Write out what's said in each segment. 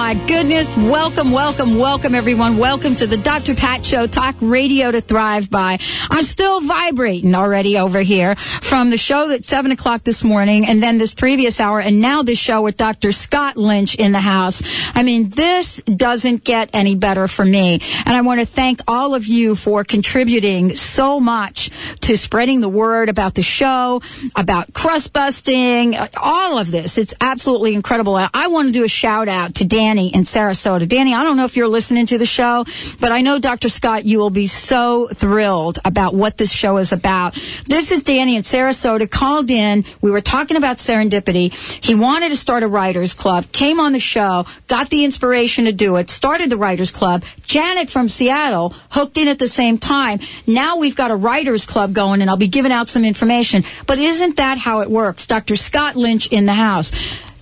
my goodness. Welcome, welcome, welcome, everyone. Welcome to the Dr. Pat Show, talk radio to thrive by. I'm still vibrating already over here from the show at 7 o'clock this morning and then this previous hour and now this show with Dr. Scott Lynch in the house. I mean, this doesn't get any better for me. And I want to thank all of you for contributing so much to spreading the word about the show, about crust busting, all of this. It's absolutely incredible. I want to do a shout out to Dan Danny in Sarasota. Danny, I don't know if you're listening to the show, but I know, Dr. Scott, you will be so thrilled about what this show is about. This is Danny in Sarasota called in. We were talking about serendipity. He wanted to start a writers club, came on the show, got the inspiration to do it, started the writers club. Janet from Seattle hooked in at the same time. Now we've got a writers club going and I'll be giving out some information. But isn't that how it works? Dr. Scott Lynch in the house.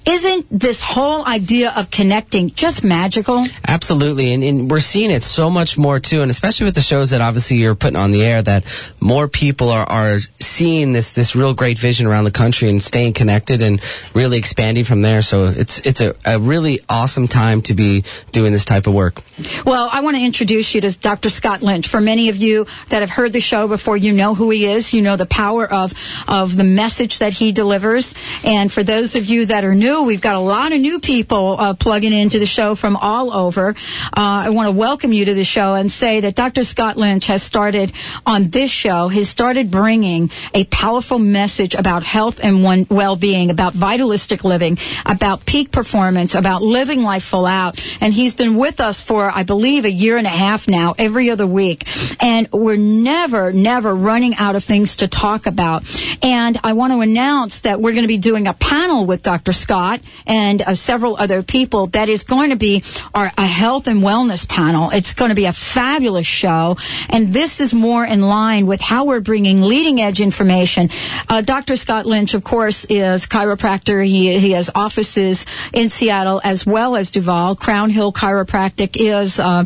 Isn't this whole idea of connecting just magical? Absolutely. And, and, we're seeing it so much more too. And especially with the shows that obviously you're putting on the air, that more people are, are seeing this, this real great vision around the country and staying connected and really expanding from there. So it's, it's a, a really awesome time to be doing this type of work. Well, I want to introduce you to Dr. Scott Lynch. For many of you that have heard the show before, you know who he is. You know the power of, of the message that he delivers. And for those of you that are new, We've got a lot of new people uh, plugging into the show from all over. Uh, I want to welcome you to the show and say that Dr. Scott Lynch has started on this show, has started bringing a powerful message about health and well-being, about vitalistic living, about peak performance, about living life full out. And he's been with us for, I believe, a year and a half now, every other week. And we're never, never running out of things to talk about. And I want to announce that we're going to be doing a panel with Dr. Scott Scott and uh, several other people that is going to be our a health and wellness panel. It's going to be a fabulous show, and this is more in line with how we're bringing leading edge information. Uh, Dr. Scott Lynch, of course, is chiropractor. He he has offices in Seattle as well as Duvall. Crown Hill Chiropractic is uh,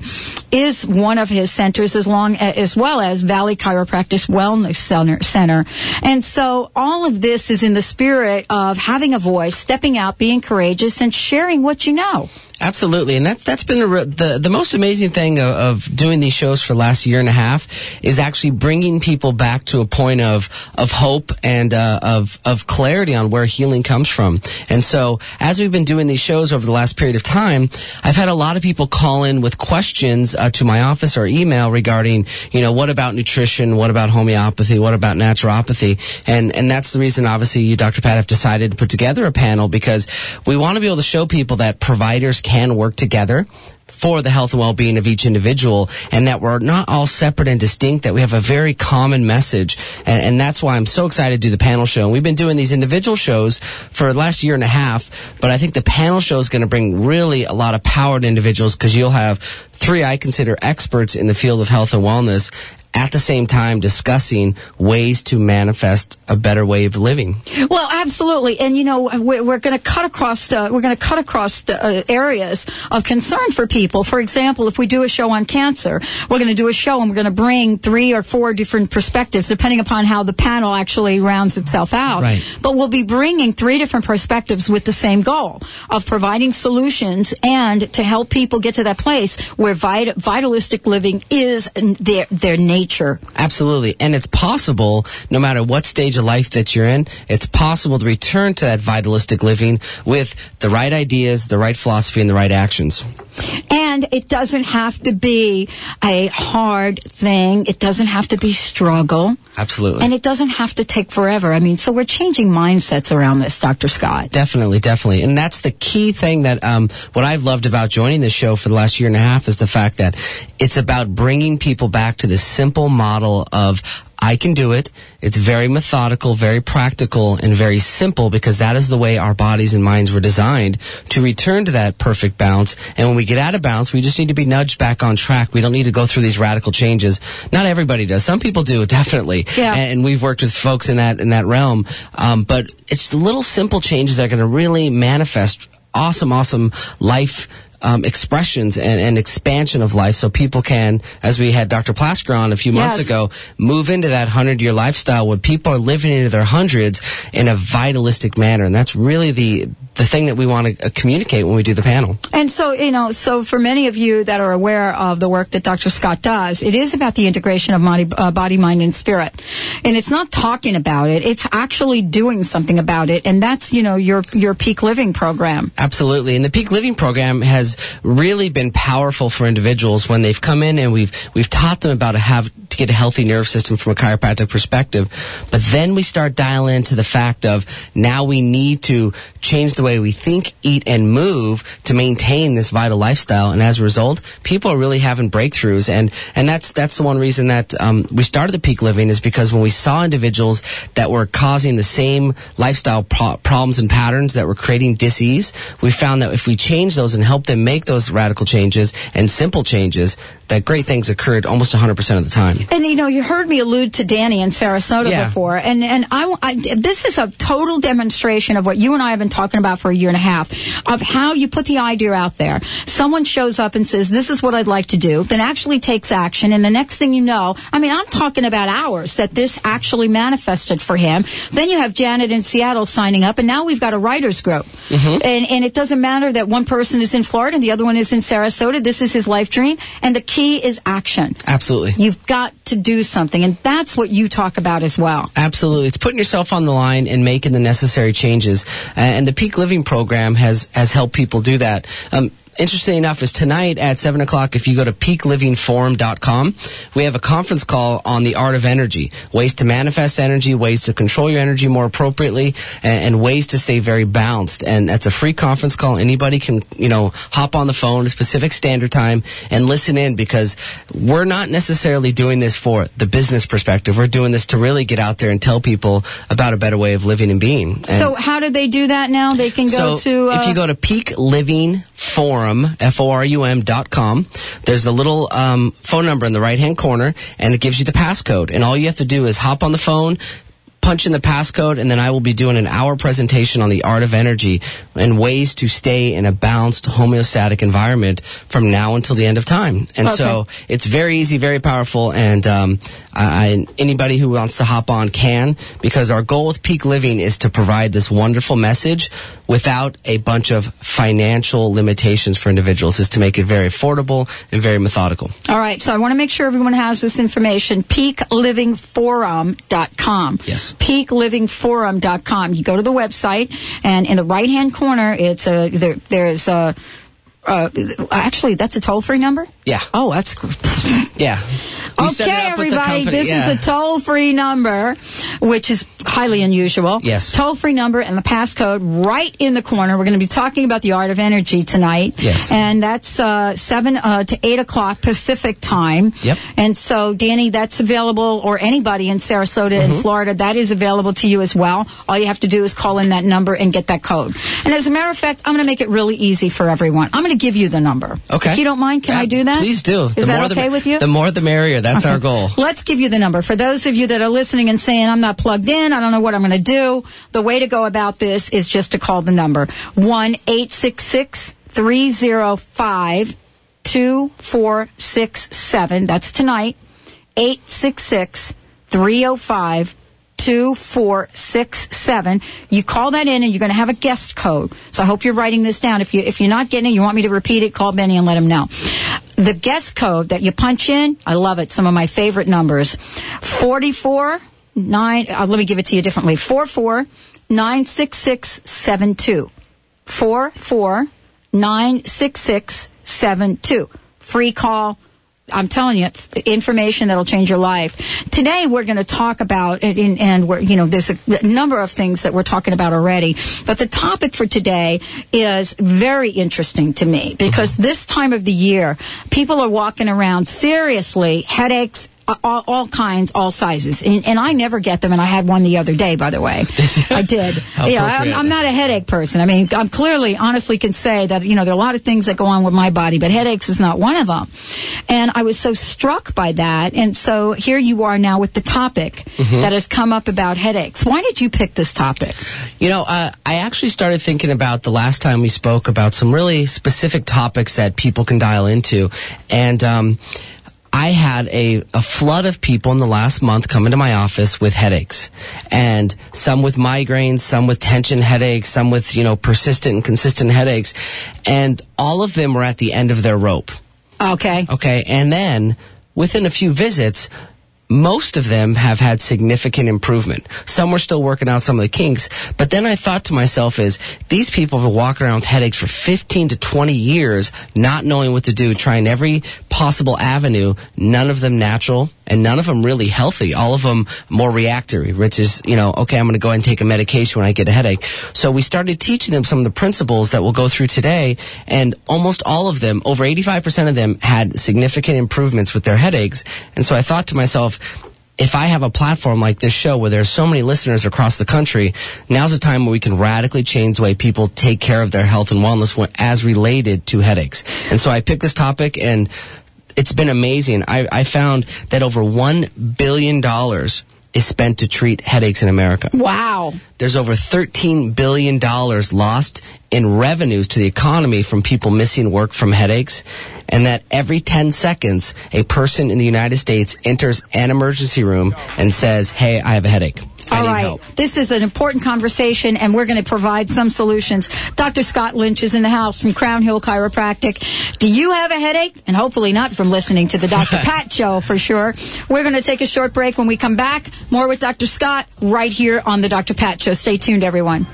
is one of his centers, as long as well as Valley Chiropractic Wellness Center. Center, and so all of this is in the spirit of having a voice, stepping out being courageous, and sharing what you know. Absolutely, and that's that's been the the, the most amazing thing of, of, doing these shows for the last year and a half is actually bringing people back to a point of of hope and uh, of of clarity on where healing comes from. And so, as we've been doing these shows over the last period of time, I've had a lot of people call in with questions uh, to my office or email regarding, you know, what about nutrition, what about homeopathy, what about naturopathy, and and that's the reason, obviously, you, Dr. Pat, have decided to put together a panel because we want to be able to show people that providers can can work together for the health and well-being of each individual and that we're not all separate and distinct, that we have a very common message. And, and, that's why I'm so excited to do the panel show. And we've been doing these individual shows for the last year and a half, but I think the panel show is going to bring really a lot of power to individuals because you'll have three I consider experts in the field of health and wellness at the same time discussing ways to manifest a better way of living. Well, absolutely, and you know we're, we're going to cut across uh, we're going to cut across uh, areas of concern for people. For example, if we do a show on cancer, we're going to do a show and we're going to bring three or four different perspectives, depending upon how the panel actually rounds itself out. Right. But we'll be bringing three different perspectives with the same goal of providing solutions and to help people get to that place where vit- vitalistic living is their their nature nature. Absolutely. And it's possible, no matter what stage of life that you're in, it's possible to return to that vitalistic living with the right ideas, the right philosophy, and the right actions. And it doesn't have to be a hard thing. It doesn't have to be struggle. Absolutely. And it doesn't have to take forever. I mean, so we're changing mindsets around this, Dr. Scott. Definitely, definitely. And that's the key thing that, um, what I've loved about joining this show for the last year and a half is the fact that it's about bringing people back to the simple model of I can do it. It's very methodical, very practical, and very simple because that is the way our bodies and minds were designed to return to that perfect balance. And when we get out of balance, we just need to be nudged back on track. We don't need to go through these radical changes. Not everybody does. Some people do, definitely. Yeah. And, we've worked with folks in that in that realm. Um, but it's the little simple changes that are going to really manifest awesome, awesome life um, expressions and, and, expansion of life so people can, as we had Dr. Plasker on a few months yes. ago, move into that 100 year lifestyle where people are living into their hundreds in a vitalistic manner. And that's really the, the thing that we want to uh, communicate when we do the panel. And so, you know, so for many of you that are aware of the work that Dr. Scott does, it is about the integration of body, uh, body mind, and spirit. And it's not talking about it, it's actually doing something about it. And that's, you know, your, your peak living program. Absolutely. And the peak living program has really been powerful for individuals when they've come in and we've, we've taught them about how to get a healthy nerve system from a chiropractic perspective. But then we start dialing into the fact of now we need to change the way we think, eat, and move to maintain this vital lifestyle. And as a result, people are really having breakthroughs. And, and that's, that's the one reason that, um, we started the peak living is because when we saw individuals that were causing the same lifestyle pro- problems and patterns that were creating disease, we found that if we change those and help them make those radical changes and simple changes, that great things occurred almost 100% of the time. And you know, you heard me allude to Danny in Sarasota Yeah. before, and and I, I this is a total demonstration of what you and I have been talking about for a year and a half of how you put the idea out there. Someone shows up and says, "This is what I'd like to do," then actually takes action, and the next thing you know, I mean, I'm talking about hours that this actually manifested for him. Then you have Janet in Seattle signing up, and now we've got a writers group, and and it doesn't matter that one person is in Florida and the other one is in Sarasota. This is his life dream, and the key is action. Absolutely. You've got to do something, and that's what you talk about as well. Absolutely. It's putting yourself on the line and making the necessary changes. Uh, and the Peak Living Program has, has helped people do that. Um, Interesting enough, is tonight at 7 o'clock, if you go to peaklivingforum.com, we have a conference call on the art of energy, ways to manifest energy, ways to control your energy more appropriately, and, and ways to stay very balanced. And that's a free conference call. Anybody can, you know, hop on the phone at Pacific Standard Time and listen in because we're not necessarily doing this for the business perspective. We're doing this to really get out there and tell people about a better way of living and being. And so, how do they do that now? They can go so to. Uh, if you go to Peak Forum, F O R U M dot com, there's a little um, phone number in the right hand corner, and it gives you the passcode. And all you have to do is hop on the phone. Punch in the passcode, and then I will be doing an hour presentation on the art of energy and ways to stay in a balanced homeostatic environment from now until the end of time. And so it's very easy, very powerful, and um, Uh, I, anybody who wants to hop on can because our goal with Peak Living is to provide this wonderful message without a bunch of financial limitations for individuals. Is to make it very affordable and very methodical. all right, so I want to make sure everyone has this information. PeakLivingForum.com. Yes. PeakLivingForum.com. You go to the website, and in the right hand corner, it's a there, there's a. Uh, actually, that's a toll free number. Yeah. Oh, that's Yeah. We set it Okay, up with the everybody, this yeah. is a toll free number, which is highly unusual. Yes. Toll free number and the passcode right in the corner. We're going to be talking about the art of energy tonight. Yes. And that's uh, 7 uh, to 8 o'clock Pacific time. Yep. And so, Danny, that's available, or anybody in Sarasota Mm-hmm. and Florida, that is available to you as well. All you have to do is call in that number and get that code. And as a matter of fact, I'm going to make it really easy for everyone. I'm going to give you the number. Okay. If you don't mind, can Yeah, I do that? Please do. Is the that more okay the, with you? The more the merrier. That's our goal. Let's give you the number. For those of you that are listening and saying, I'm not plugged in, I don't know what I'm going to do, the way to go about this is just to call the number 1 866 305 2467. That's tonight. 866 305 2467. You call that in and you're going to have a guest code. So I hope you're writing this down. If you if you're not getting it, you want me to repeat it, call Benny and let him know. The guest code that you punch in, I love it. Some of my favorite numbers. 44 9 uh, let me give it to you differently. 44 96672. 44 96672. Free call. I'm telling you, information that'll change your life. Today we're going to talk about, and- and we're, you know, there's a number of things that we're talking about already, but the topic for today is very interesting to me because this time of the year, people are walking around seriously, headaches, all, all kinds, all sizes, and, and, I never get them. And I had one the other day, by the way. I did. yeah, I'm, I'm, not a headache person. I mean, I'm clearly, honestly, can say that you know there are a lot of things that go on with my body, but headaches is not one of them. And I was so struck by that, and so here you are now with the topic mm-hmm. that has come up about headaches. Why did you pick this topic? You know, uh, I actually started thinking about the last time we spoke about some really specific topics that people can dial into, and. Um, I had a, a flood of people in the last month come into my office with headaches and some with migraines, some with tension headaches, some with, you know, persistent and consistent headaches. And all of them were at the end of their rope. Okay. Okay. And then within a few visits, most of them have had significant improvement. Some were still working out some of the kinks, but then I thought to myself is these people have been walking around with headaches for 15 to 20 years, not knowing what to do, trying every possible avenue, none of them natural and none of them really healthy. All of them more reactory, which is, you know, okay, I'm going to go and take a medication when I get a headache. So we started teaching them some of the principles that we'll go through today and almost all of them, over 85% of them had significant improvements with their headaches. And so I thought to myself, if I have a platform like this show where there's so many listeners across the country, now's the time where we can radically change the way people take care of their health and wellness as related to headaches. And so I picked this topic and it's been amazing. I, I found that over $1 billion is spent to treat headaches in America. Wow. There's over $13 billion lost in revenues to the economy from people missing work from headaches. And that every 10 seconds, a person in the United States enters an emergency room and says, Hey, I have a headache. All right. Help. This is an important conversation, and we're going to provide some solutions. Dr. Scott Lynch is in the house from Crown Hill Chiropractic. Do you have a headache? And hopefully not from listening to the Dr. Pat Show for sure. We're going to take a short break. When we come back, more with Dr. Scott right here on the Dr. Pat Show. Stay tuned, everyone.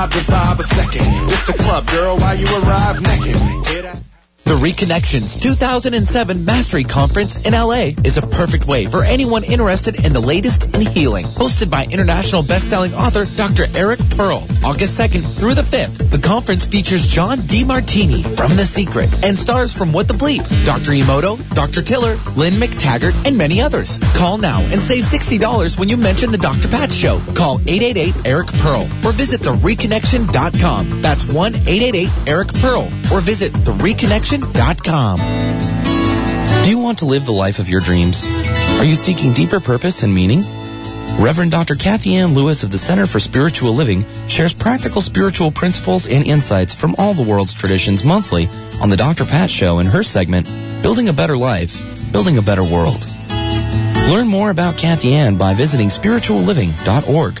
Vibe vibe a second. It's a club, girl, why you arrive naked. The Reconnections 2007 Mastery Conference in LA is a perfect way for anyone interested in the latest in healing. Hosted by international best-selling author Dr. Eric Pearl. August 2nd through the 5th, the conference features John Demartini from The Secret and stars from What the Bleep, Dr. Emoto, Dr. Tiller, Lynne McTaggart, and many others. Call now and save $60 when you mention the Dr. Pat Show. Call 888-ERIC-PEARL or visit thereconnection.com. That's 1-888-ERIC-PEARL or visit the Reconnection do you want to live the life of your dreams? Are you seeking deeper purpose and meaning? Reverend Dr. Kathy Ann Lewis of the Center for Spiritual Living shares practical spiritual principles and insights from all the world's traditions monthly on the Dr. Pat Show in her segment, Building a Better Life, Building a Better World. Learn more about Kathy Ann by visiting spiritualliving.org.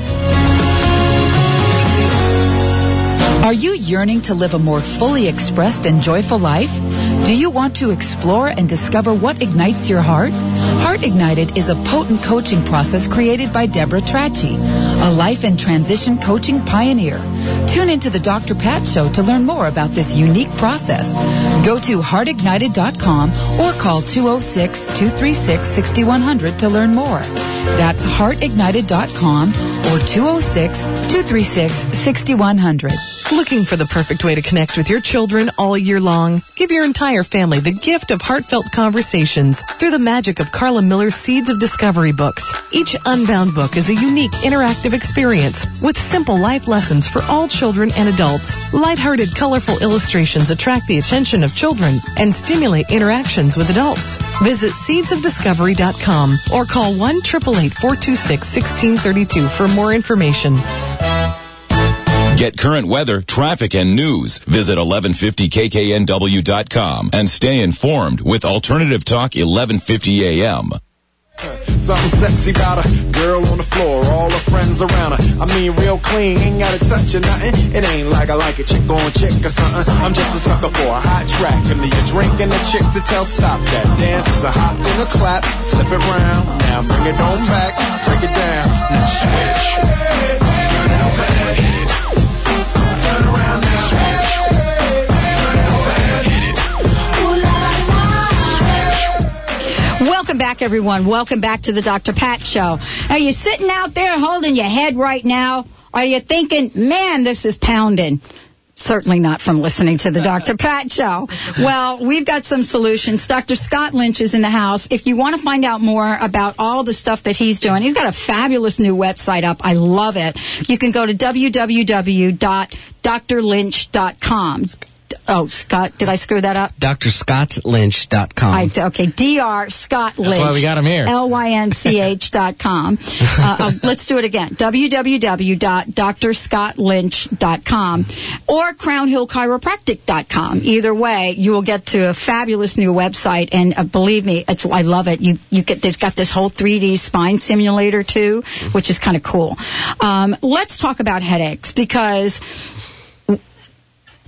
Are you yearning to live a more fully expressed and joyful life? Do you want to explore and discover what ignites your heart? Heart Ignited is a potent coaching process created by Deborah Trachy, a life and transition coaching pioneer. Tune into the Dr. Pat Show to learn more about this unique process. Go to heartignited.com or call 206-236-6100 to learn more. That's heartignited.com or 206-236-6100. Looking for the perfect way to connect with your children all year long? Give your entire family the gift of heartfelt conversations through the magic of Carla Miller's Seeds of Discovery books. Each Unbound book is a unique interactive experience with simple life lessons for all children and adults. Lighthearted, colorful illustrations attract the attention of children and stimulate interactions with adults. Visit seedsofdiscovery.com or call 1 426 1632 for more information. Get current weather, traffic, and news. Visit 1150kknw.com and stay informed with Alternative Talk 1150 AM. Something sexy about a girl on the floor, all her friends around her. I mean, real clean, ain't gotta touch or nothing. It ain't like I like a chick on chick or something. I'm just a sucker for a hot track. And me a drink and a chick to tell stop that dance. is a hop and a clap, flip it round. Now bring it on back, break it down. Now switch. Back, everyone. Welcome back to the Dr. Pat Show. Are you sitting out there holding your head right now? Are you thinking, man, this is pounding? Certainly not from listening to the Dr. Pat Show. Well, we've got some solutions. Dr. Scott Lynch is in the house. If you want to find out more about all the stuff that he's doing, he's got a fabulous new website up. I love it. You can go to www.drlynch.com. Oh, Scott, did I screw that up? DrScottLynch.com. I, okay, Dr. Scott Lynch. why we got him here. L-Y-N-C-H dot com. Uh, uh, let's do it again. www.drscottlynch.com or crownhillchiropractic.com. Either way, you will get to a fabulous new website. And uh, believe me, it's, I love it. You, you get, it's got this whole 3D spine simulator too, which is kind of cool. Um, let's talk about headaches because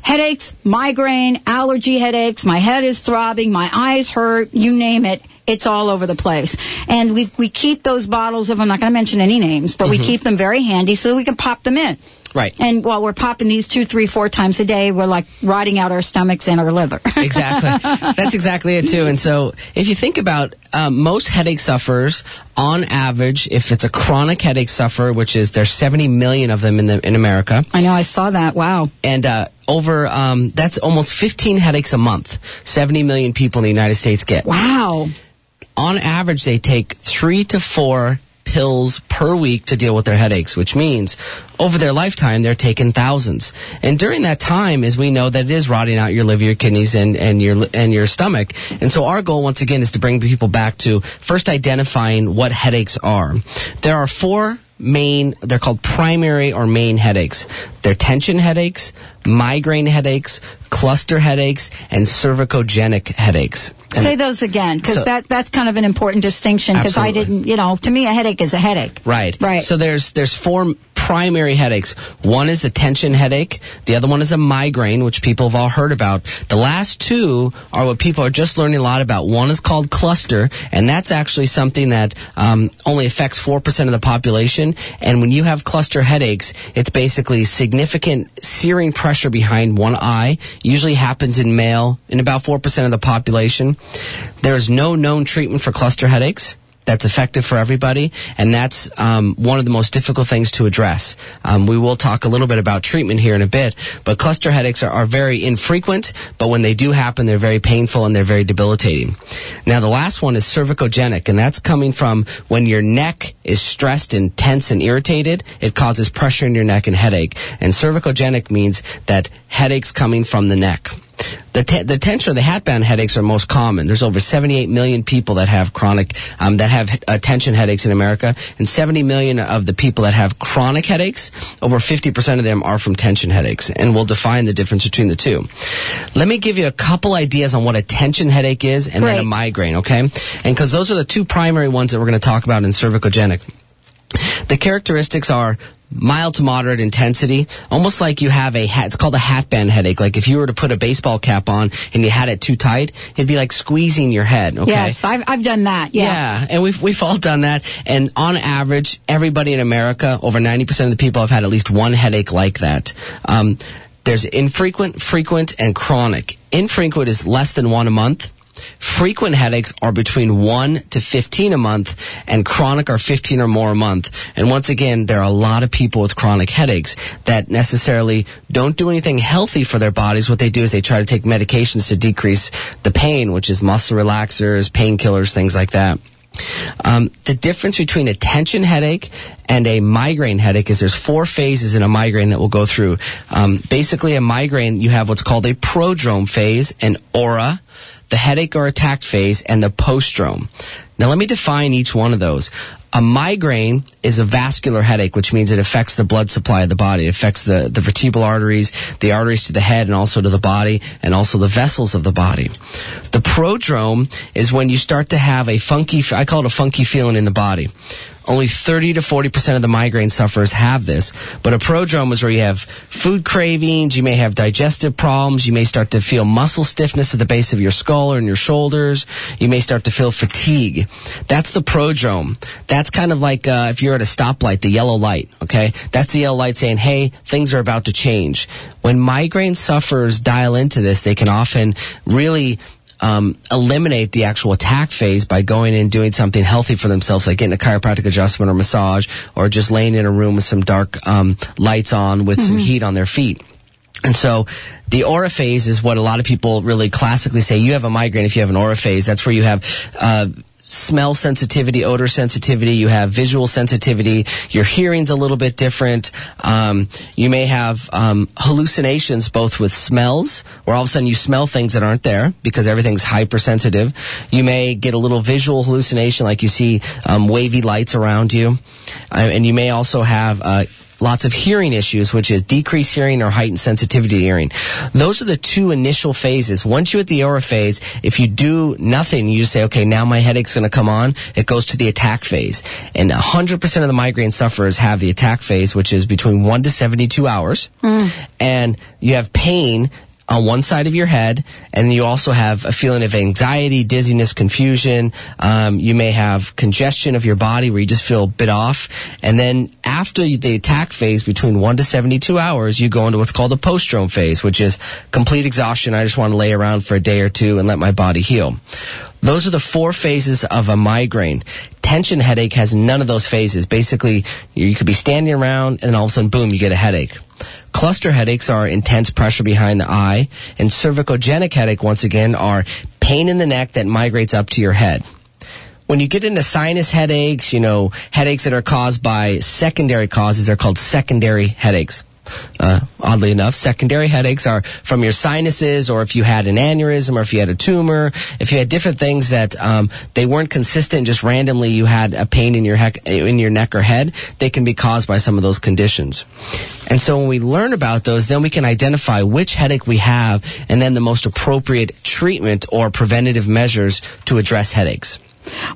headaches, migraine, allergy headaches, my head is throbbing, my eyes hurt, you name it. It's all over the place. And we we keep those bottles of, I'm not going to mention any names, but we mm-hmm. keep them very handy so that we can pop them in. Right. And while we're popping these two, three, four times a day, we're like rotting out our stomachs and our liver. exactly. That's exactly it too. And so, if you think about um, most headache sufferers, on average, if it's a chronic headache sufferer, which is there's 70 million of them in the in America, I know, I saw that. Wow. and uh, over um, that's almost 15 headaches a month. 70 million people in the United States get. Wow. On average, they take three to four pills per week to deal with their headaches, which means over their lifetime they're taking thousands. And during that time, as we know, that it is rotting out your liver, your kidneys, and, and your and your stomach. And so our goal, once again, is to bring people back to first identifying what headaches are. There are four main they're called primary or main headaches they're tension headaches migraine headaches cluster headaches and cervicogenic headaches And- Say those again, because So- that, that's kind of an important distinction, because I didn't, you know, to me a headache is a headache. Right. Right. So there's there's four primary headaches. One is a tension headache. The other one is a migraine, which people have all heard about. The last two are what people are just learning a lot about. One is called cluster, and that's actually something that um, only affects four percent of the population. And when you have cluster headaches, it's basically significant searing pressure behind one eye. Usually happens in male in about four percent of the population. There is no known treatment for cluster headaches that's effective for everybody, and that's um, one of the most difficult things to address. Um, we will talk a little bit about treatment here in a bit, but cluster headaches are, are very infrequent, but when they do happen, they're very painful and they're very debilitating. Now, the last one is cervicogenic, and that's coming from when your neck is stressed and tense and irritated, it causes pressure in your neck and headache. And cervicogenic means that headaches coming from the neck. The, te- the tension or the hatband headaches are most common. There's over 78 million people that have chronic, um, that have uh, tension headaches in America, and 70 million of the people that have chronic headaches, over 50% of them are from tension headaches, and we'll define the difference between the two. Let me give you a couple ideas on what a tension headache is and then a migraine, okay? And because those are the two primary ones that we're going to talk about in cervicogenic. The characteristics are mild to moderate intensity, almost like you have a hat. It's called a hat band headache. Like if you were to put a baseball cap on and you had it too tight, it'd be like squeezing your head. Okay. Yes, I've, I've done that. Yeah. Yeah, and we've we've all done that. And on average, everybody in America, over ninety percent of the people have had at least one headache like that. Um, there's infrequent, frequent, and chronic. Infrequent is less than one a month. Frequent headaches are between 1 to 15 a month, and chronic are 15 or more a month. And once again, there are a lot of people with chronic headaches that necessarily don't do anything healthy for their bodies. What they do is they try to take medications to decrease the pain, which is muscle relaxers, painkillers, things like that. Um, the difference between a tension headache and a migraine headache is there's four phases in a migraine that we'll go through. Um, basically, a migraine, you have what's called a prodrome phase, an aura, the headache or attack phase, and the postdrome. Now, let me define each one of those. A migraine is a vascular headache, which means it affects the blood supply of the body. It affects the, the vertebral arteries, the arteries to the head and also to the body, and also the vessels of the body. The prodrome is when you start to have a funky, I call it a funky feeling in the body. Only 30 to 40% of the migraine sufferers have this. But a prodrome is where you have food cravings, you may have digestive problems, you may start to feel muscle stiffness at the base of your skull or in your shoulders, you may start to feel fatigue. That's the prodrome. That's kind of like uh, if you're at a stoplight, the yellow light, okay? That's the yellow light saying, hey, things are about to change. When migraine sufferers dial into this, they can often really um, eliminate the actual attack phase by going and doing something healthy for themselves, like getting a chiropractic adjustment or massage, or just laying in a room with some dark um, lights on with some heat on their feet. And so the aura phase is what a lot of people really classically say. You have a migraine if you have an aura phase. That's where you have uh, smell sensitivity, odor sensitivity. You have visual sensitivity. Your hearing's a little bit different. Um, you may have um, hallucinations both with smells, where all of a sudden you smell things that aren't there because everything's hypersensitive. You may get a little visual hallucination, like you see um, wavy lights around you, uh, and you may also have. Uh, lots of hearing issues, which is decreased hearing or heightened sensitivity to hearing. Those are the two initial phases. Once you hit the aura phase, if you do nothing, you just say, okay, now my headache's going to come on, it goes to the attack phase. And 100% of the migraine sufferers have the attack phase, which is between 1 to 72 hours. Hmm. And you have pain on one side of your head, and you also have a feeling of anxiety, dizziness, confusion. Um, you may have congestion of your body where you just feel a bit off. And then after the attack phase, between 1 to 72 hours, you go into what's called the postdrome phase, which is complete exhaustion. I just want to lay around for a day or two and let my body heal. Those are the four phases of a migraine. Tension headache has none of those phases. Basically, you could be standing around and all of a sudden, boom, you get a headache. Cluster headaches are intense pressure behind the eye, and cervicogenic headache, once again, are pain in the neck that migrates up to your head. When you get into sinus headaches, you know, headaches that are caused by secondary causes, they're called secondary headaches. Uh, oddly enough, secondary headaches are from your sinuses, or if you had an aneurysm, or if you had a tumor, if you had different things that um, they weren't consistent, just randomly you had a pain in your heck, in your neck or head, they can be caused by some of those conditions. And so when we learn about those, then we can identify which headache we have, and then the most appropriate treatment or preventative measures to address headaches.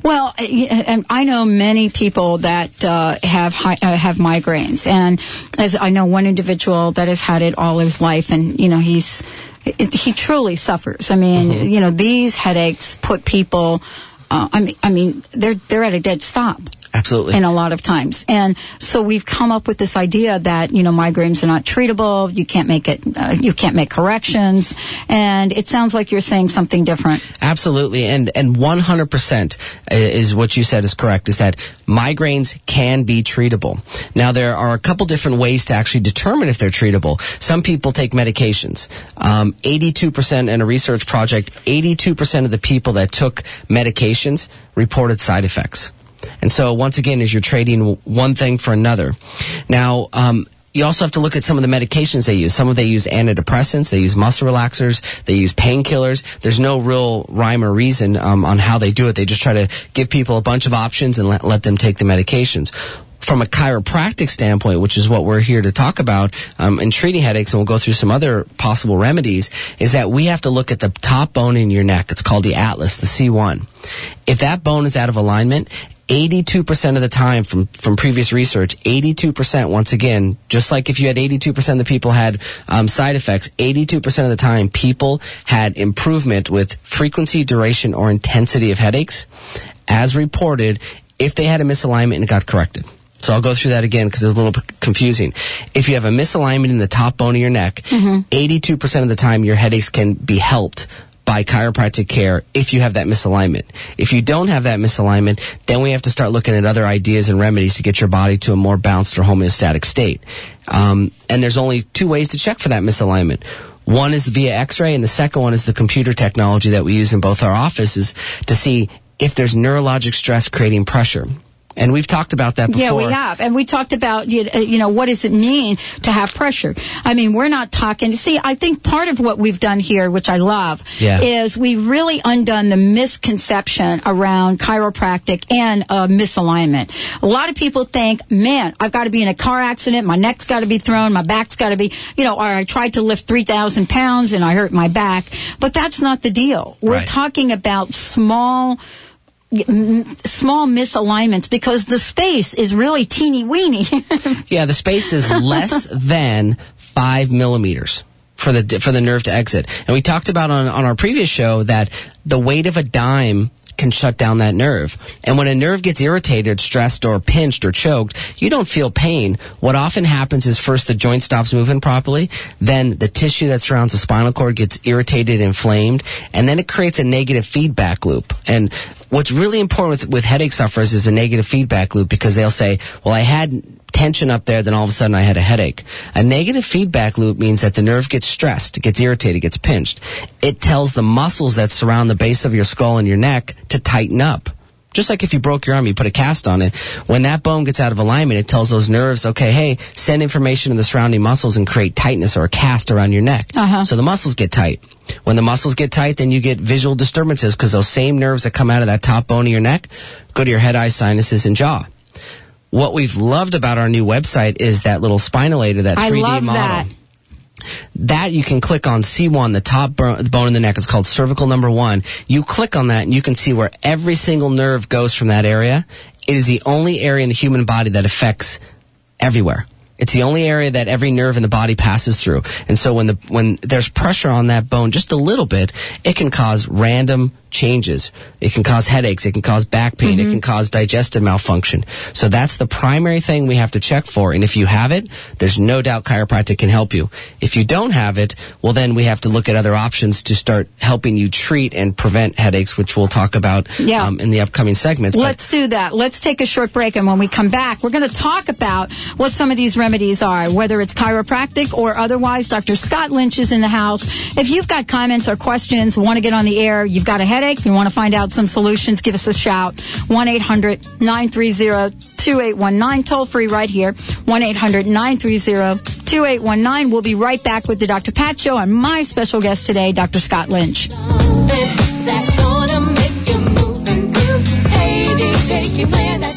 Well, and I know many people that uh, have hi- uh, have migraines, and as I know one individual that has had it all his life, and you know he's it, he truly suffers. I mean, you know these headaches put people. Uh, I mean, I mean, they're they're at a dead stop. Absolutely. And a lot of times. And so we've come up with this idea that, you know, migraines are not treatable. You can't make it, uh, you can't make corrections. And it sounds like you're saying something different. Absolutely, and and 100% is what you said is correct. Is that migraines can be treatable? Now there are a couple different ways to actually determine if they're treatable. Some people take medications. Um, 82% in a research project, 82% of the people that took medications reported side effects. And so once again, as you're trading one thing for another. Now, um, you also have to look at some of the medications they use. Some of they use antidepressants, they use muscle relaxers, they use painkillers. There's no real rhyme or reason um, on how they do it. They just try to give people a bunch of options and let, let them take the medications from a chiropractic standpoint, which is what we're here to talk about um, in treating headaches, and we'll go through some other possible remedies, is that we have to look at the top bone in your neck. It's called the atlas, the C1. If that bone is out of alignment, 82% of the time from, from previous research, 82% once again, just like if you had 82% of the people had um, side effects, 82% of the time people had improvement with frequency, duration, or intensity of headaches as reported if they had a misalignment and it got corrected. So I'll go through that again because it was a little bit confusing. If you have a misalignment in the top bone of your neck, 82% of the time your headaches can be helped by chiropractic care if you have that misalignment. If you don't have that misalignment, then we have to start looking at other ideas and remedies to get your body to a more balanced or homeostatic state. Um, and there's only two ways to check for that misalignment. One is via x-ray and the second one is the computer technology that we use in both our offices to see if there's neurologic stress creating pressure. And we've talked about that before. Yeah, we have. And we talked about, you uh, know, what does it mean to have pressure? I mean, we're not talking, see, I think part of what we've done here, which I love, Yeah. is we really undone the misconception around chiropractic and uh, misalignment. A lot of people think, man, I've got to be in a car accident, my neck's got to be thrown, my back's got to be, you know, or I tried to lift 3,000 pounds and I hurt my back. But that's not the deal. We're Right. talking about small, small misalignments because the space is really teeny weeny. Yeah, the space is less than five millimeters for the for the nerve to exit. And we talked about on on our previous show that the weight of a dime can shut down that nerve. And when a nerve gets irritated, stressed, or pinched or choked, you don't feel pain. What often happens is first the joint stops moving properly, then the tissue that surrounds the spinal cord gets irritated, inflamed, and then it creates a negative feedback loop. And what's really important with, with headache sufferers is a negative feedback loop because they'll say, well, I had tension up there, then all of a sudden I had a headache. A negative feedback loop means that the nerve gets stressed, gets irritated, gets pinched. It tells the muscles that surround the base of your skull and your neck to tighten up. Just like if you broke your arm, you put a cast on it. When that bone gets out of alignment, it tells those nerves, okay, hey, send information to the surrounding muscles and create tightness or a cast around your neck. Uh-huh. So the muscles get tight. When the muscles get tight, then you get visual disturbances because those same nerves that come out of that top bone of your neck go to your head, eyes, sinuses, and jaw what we've loved about our new website is that little spinalator, that 3D I love model. that. That you can click on C1, the top bone in the neck. It's called cervical number one. You click on that and you can see where every single nerve goes from that area. It is the only area in the human body that affects everywhere. It's the only area that every nerve in the body passes through. And so when the when there's pressure on that bone just a little bit, it can cause random changes. It can cause headaches, it can cause back pain, it can cause digestive malfunction. So that's the primary thing we have to check for. And if you have it, there's no doubt chiropractic can help you. If you don't have it, well then we have to look at other options to start helping you treat and prevent headaches, which we'll talk about Yeah. um, in the upcoming segments. Let's do that. Let's take a short break, and when we come back, we're going to talk about what some of these remedies are, whether it's chiropractic or otherwise. Dr. Scott Lynch is in the house. If you've got comments or questions, want to get on the air, you've got a headache, you want to find out some solutions, give us a shout. 1 800 930 2819, toll free right here. 1 800 930 2819. We'll be right back with the Dr. Pat Show and my special guest today, Dr. Scott Lynch. Hey, DJ,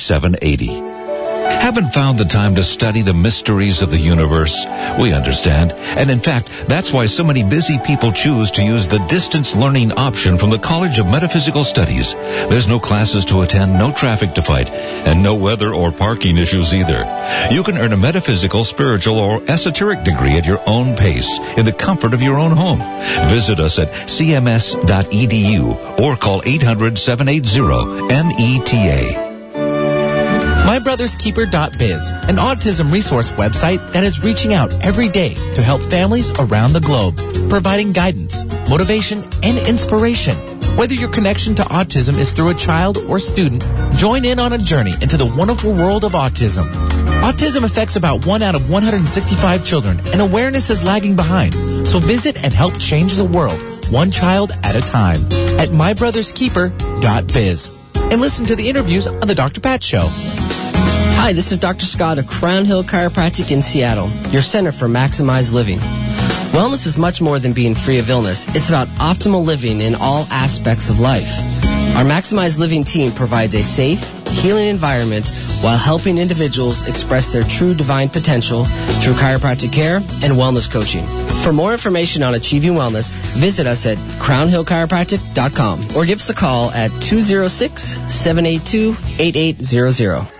1-888-236-7780. Haven't found the time to study the mysteries of the universe? We understand. And in fact, that's why so many busy people choose to use the distance learning option from the College of Metaphysical Studies. There's no classes to attend, no traffic to fight, and no weather or parking issues either. You can earn a metaphysical, spiritual, or esoteric degree at your own pace in the comfort of your own home. Visit us at cms.edu or call 800-780-META. MyBrothersKeeper.biz, an autism resource website that is reaching out every day to help families around the globe, providing guidance, motivation, and inspiration. Whether your connection to autism is through a child or student, join in on a journey into the wonderful world of autism. Autism affects about 1 out of 165 children, and awareness is lagging behind. So visit and help change the world, one child at a time, at MyBrothersKeeper.biz. And listen to the interviews on The Dr. Pat Show. Hi, this is Dr. Scott of Crown Hill Chiropractic in Seattle, your center for maximized living. Wellness is much more than being free of illness. It's about optimal living in all aspects of life. Our Maximized Living team provides a safe, healing environment while helping individuals express their true divine potential through chiropractic care and wellness coaching. For more information on achieving wellness, visit us at crownhillchiropractic.com or give us a call at 206 782 8800.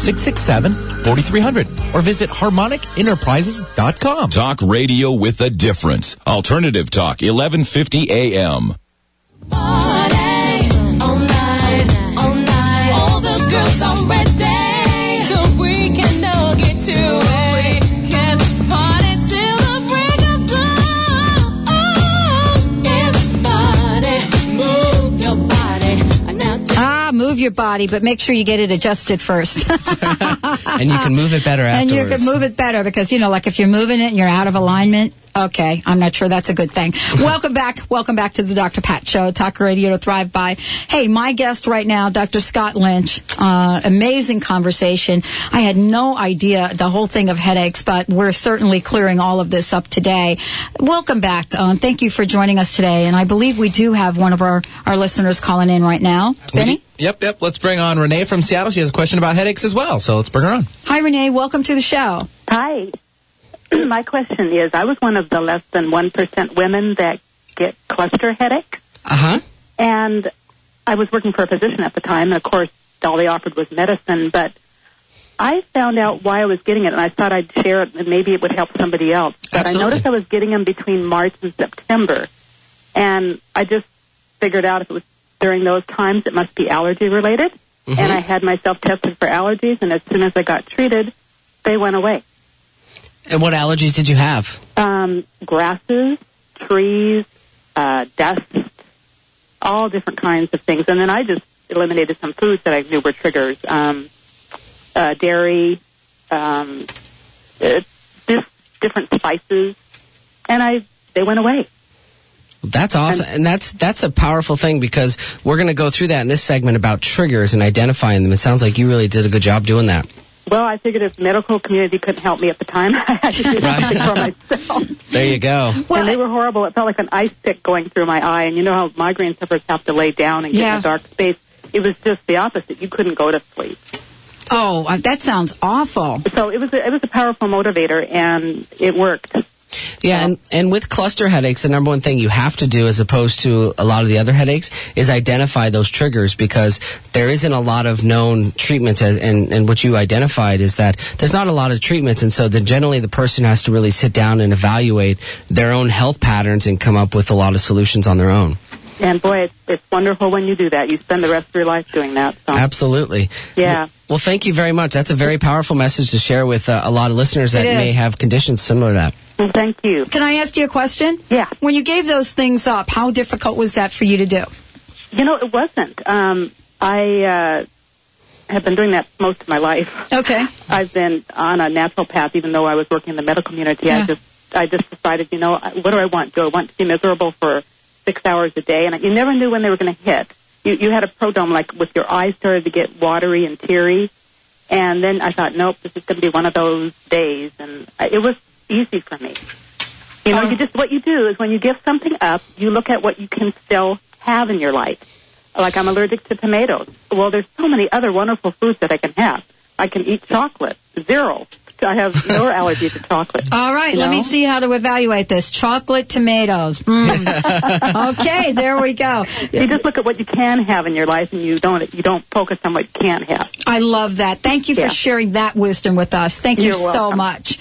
888-667-4300 or visit harmonicenterprises.com. Talk radio with a difference. Alternative Talk, 1150 AM. Party all night, all night. All the girls are ready, so we can all get to it. Your body, but make sure you get it adjusted first. and you can move it better and you can move it better because you know, like if you're moving it and you're out of alignment. Okay, I'm not sure that's a good thing. welcome back. Welcome back to the Dr. Pat Show, Talk Radio to Thrive By. Hey, my guest right now, Dr. Scott Lynch. Uh, amazing conversation. I had no idea the whole thing of headaches, but we're certainly clearing all of this up today. Welcome back. Um, thank you for joining us today. And I believe we do have one of our, our listeners calling in right now. Benny? Yep, yep. Let's bring on Renee from Seattle. She has a question about headaches as well, so let's bring her on. Hi, Renee. Welcome to the show. Hi. My question is I was one of the less than 1% women that get cluster headaches. Uh huh. And I was working for a physician at the time, and of course, all they offered was medicine. But I found out why I was getting it, and I thought I'd share it, and maybe it would help somebody else. But Absolutely. I noticed I was getting them between March and September, and I just figured out if it was during those times, it must be allergy related. Mm-hmm. And I had myself tested for allergies, and as soon as I got treated, they went away. And what allergies did you have? um, grasses, trees, uh, dust, all different kinds of things. And then I just eliminated some foods that I knew were triggers, um, uh, dairy, um, uh, this different spices, and I they went away. That's awesome, and that's that's a powerful thing because we're going to go through that in this segment about triggers and identifying them. It sounds like you really did a good job doing that. Well, I figured if the medical community couldn't help me at the time, I had to do something for myself. There you go. and they were horrible. It felt like an ice pick going through my eye. And you know how migraine sufferers have to lay down and get Yeah. in a dark space. It was just the opposite. You couldn't go to sleep. Oh, uh, that sounds awful. So it was a, it was a powerful motivator, and it worked. Yeah, and, and with cluster headaches, the number one thing you have to do, as opposed to a lot of the other headaches, is identify those triggers because there isn't a lot of known treatments. And, and what you identified is that there's not a lot of treatments, and so then generally the person has to really sit down and evaluate their own health patterns and come up with a lot of solutions on their own. And boy, it's, it's wonderful when you do that. You spend the rest of your life doing that. So Absolutely. yeah. Well, thank you very much. That's a very powerful message to share with uh, a lot of listeners that may have conditions similar to that. Well, thank you. Can I ask you a question? Yeah. When you gave those things up, how difficult was that for you to do? You know, it wasn't. Um, I uh, have been doing that most of my life. Okay. I've been on a natural path, even though I was working in the medical community. Yeah. I just, I just decided, you know, what do I want? Do I want to be miserable for six hours a day? And you never knew when they were going to hit. You, you had a prodrome, like with your eyes started to get watery and teary, and then I thought, nope, this is going to be one of those days, and it was easy for me. You know, you uh. just what you do is when you give something up, you look at what you can still have in your life. Like I'm allergic to tomatoes. Well, there's so many other wonderful foods that I can have. I can eat chocolate. Zero. I have no allergy to chocolate. All right, You let me see how to evaluate this. Chocolate tomatoes. Mm. okay, there we go. You just look at what you can have in your life, and you don't you don't focus on what you can't have. I love that. Thank you for sharing that wisdom with us. Thank you You're so welcome. much.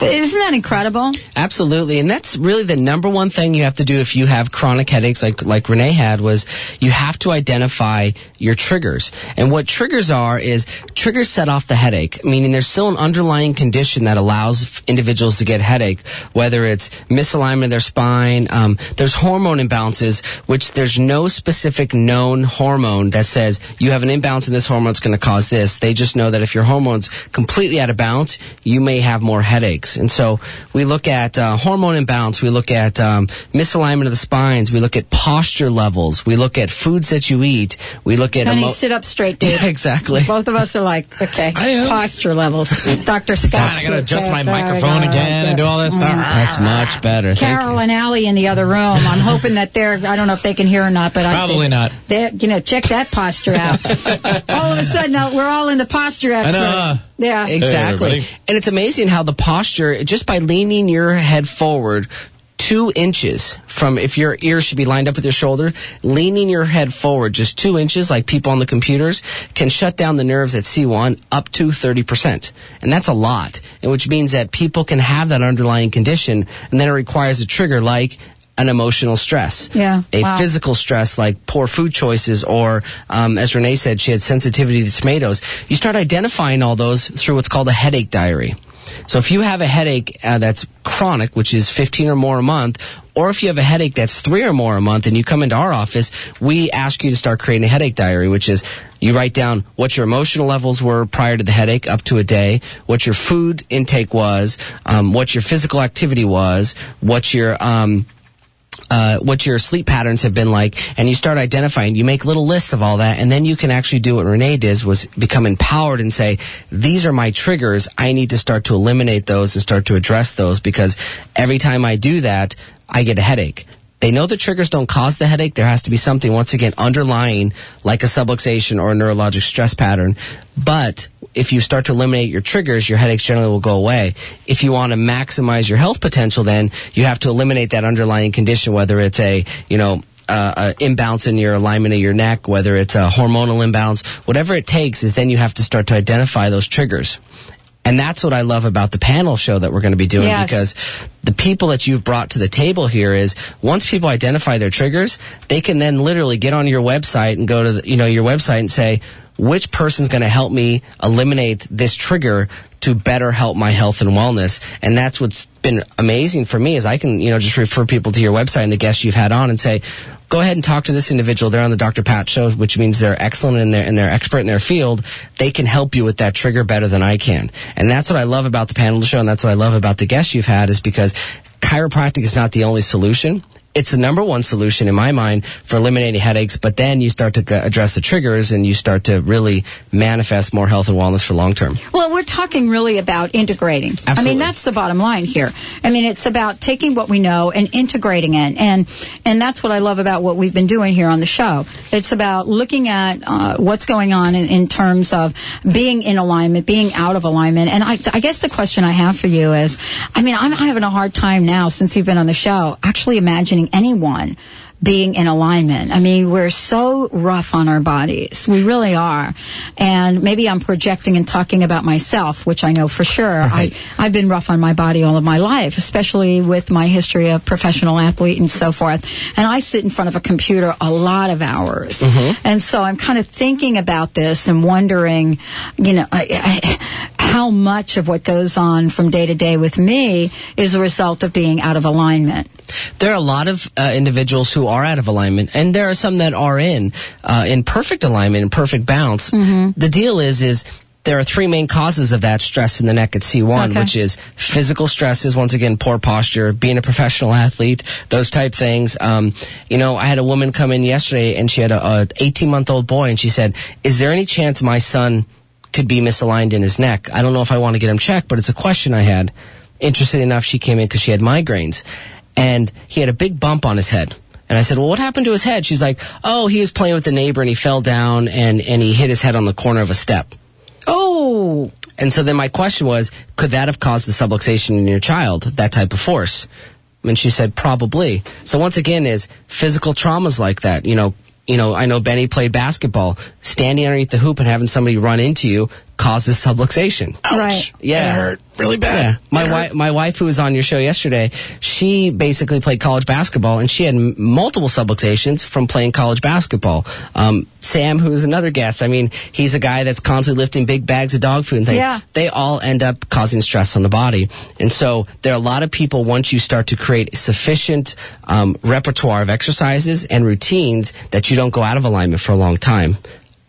Isn't that incredible? Absolutely, and that's really the number one thing you have to do if you have chronic headaches, like like Renee had, was you have to identify your triggers. And what triggers are is triggers set off the headache, meaning there's still an underlying condition that allows individuals to get headache, whether it's misalignment of their spine. Um, there's hormone imbalances, which there's no specific known hormone that says you have an imbalance in this hormone, it's going to cause this. They just know that if your hormone's completely out of balance, you may have more headaches. And so we look at uh, hormone imbalance, we look at um, misalignment of the spines, we look at posture levels, we look at foods that you eat, we look at Honey, emo- sit up straight, dude. Yeah, exactly. Both of us are like, okay, posture levels. Dr. Scott. God, I gotta adjust my microphone again and do all this stuff. That's much better. Thank Carol and Allie in the other room. I'm hoping that they're. I don't know if they can hear or not, but Probably I not. They're, you know, check that posture out. all of a sudden, uh, we're all in the posture expert. know. Yeah, Exactly. and it's amazing how the posture, just by leaning your head forward two inches from if your ear should be lined up with your shoulder, leaning your head forward just two inches, like people on the computers, can shut down the nerves at C1 up to 30%. And that's a lot. And which means that people can have that underlying condition, and then it requires a trigger like an emotional stress Yeah. a Wow. physical stress like poor food choices or um, as renee said she had sensitivity to tomatoes you start identifying all those through what's called a headache diary so if you have a headache uh, that's chronic which is 15 or more a month or if you have a headache that's three or more a month and you come into our office we ask you to start creating a headache diary which is you write down what your emotional levels were prior to the headache up to a day, what your food intake was, um, what your physical activity was, what your um, uh, what your sleep patterns have been like, and you start identifying. You make little lists of all that, and then you can actually do what Renee did: was become empowered and say, "These are my triggers. I need to start to eliminate those and start to address those because every time I do that, I get a headache." They know the triggers don't cause the headache. There has to be something, once again, underlying, like a subluxation or a neurologic stress pattern. But if you start to eliminate your triggers, your headaches generally will go away. If you want to maximize your health potential, then you have to eliminate that underlying condition, whether it's a, you know, uh, uh, imbalance in your alignment of your neck, whether it's a hormonal imbalance, whatever it takes is then you have to start to identify those triggers. And that's what I love about the panel show that we're going to be doing Yes. because the people that you've brought to the table here is once people identify their triggers, they can then literally get on your website and go to the, you know your website and say which person's going to help me eliminate this trigger to better help my health and wellness. And that's what's been amazing for me is I can, you know, just refer people to your website and the guests you've had on and say, go ahead and talk to this individual. They're on the Dr. Pat show, which means they're excellent in their, and they're expert in their field. They can help you with that trigger better than I can. And that's what I love about the panel show. And that's what I love about the guests you've had is because chiropractic is not the only solution. It's the number one solution in my mind for eliminating headaches, but then you start to address the triggers and you start to really manifest more health and wellness for long term. Well, we're talking really about integrating. I mean, that's the bottom line here. I mean, it's about taking what we know and integrating it, and and that's what I love about what we've been doing here on the show. It's about looking at uh, what's going on in, in terms of being in alignment, being out of alignment, and I, I guess the question I have for you is, I mean, I'm having a hard time now since you've been on the show actually imagining anyone being in alignment. I mean, we're so rough on our bodies. We really are. And maybe I'm projecting and talking about myself, which I know for sure. I, I've been rough on my body all of my life, especially with my history of professional athlete and so forth. And I sit in front of a computer a lot of hours. Mm-hmm. And so I'm kind of thinking about this and wondering, you know, I, I, how much of what goes on from day to day with me is a result of being out of alignment. There are a lot of uh, individuals who are out of alignment, and there are some that are in uh, in perfect alignment and perfect balance. The deal is is there are three main causes of that stress in the neck at C1, Okay. which is physical stresses, once again, poor posture, being a professional athlete, those type things. Um, you know, I had a woman come in yesterday and she had a, a 18 month old boy and she said, is there any chance my son could be misaligned in his neck? I don't know if I want to get him checked, but it's a question I had. Interesting enough, she came in because she had migraines and he had a big bump on his head. And I said, well, what happened to his head? She's like, oh, he was playing with the neighbor and he fell down and, and he hit his head on the corner of a step. Oh, And so then my question was, could that have caused the subluxation in your child, that type of force? And she said, probably. So once again is physical traumas like that, you know, you know, I know Benny played basketball. Standing underneath the hoop and having somebody run into you causes subluxation. Right. Yeah. It hurt really bad. Yeah. My wife, my wife who was on your show yesterday, she basically played college basketball and she had m- multiple subluxations from playing college basketball. Um, Sam, who's another guest, I mean, he's a guy that's constantly lifting big bags of dog food and things. Yeah. They all end up causing stress on the body. And so there are a lot of people, once you start to create sufficient um, repertoire of exercises and routines that you don't go out of alignment for a long time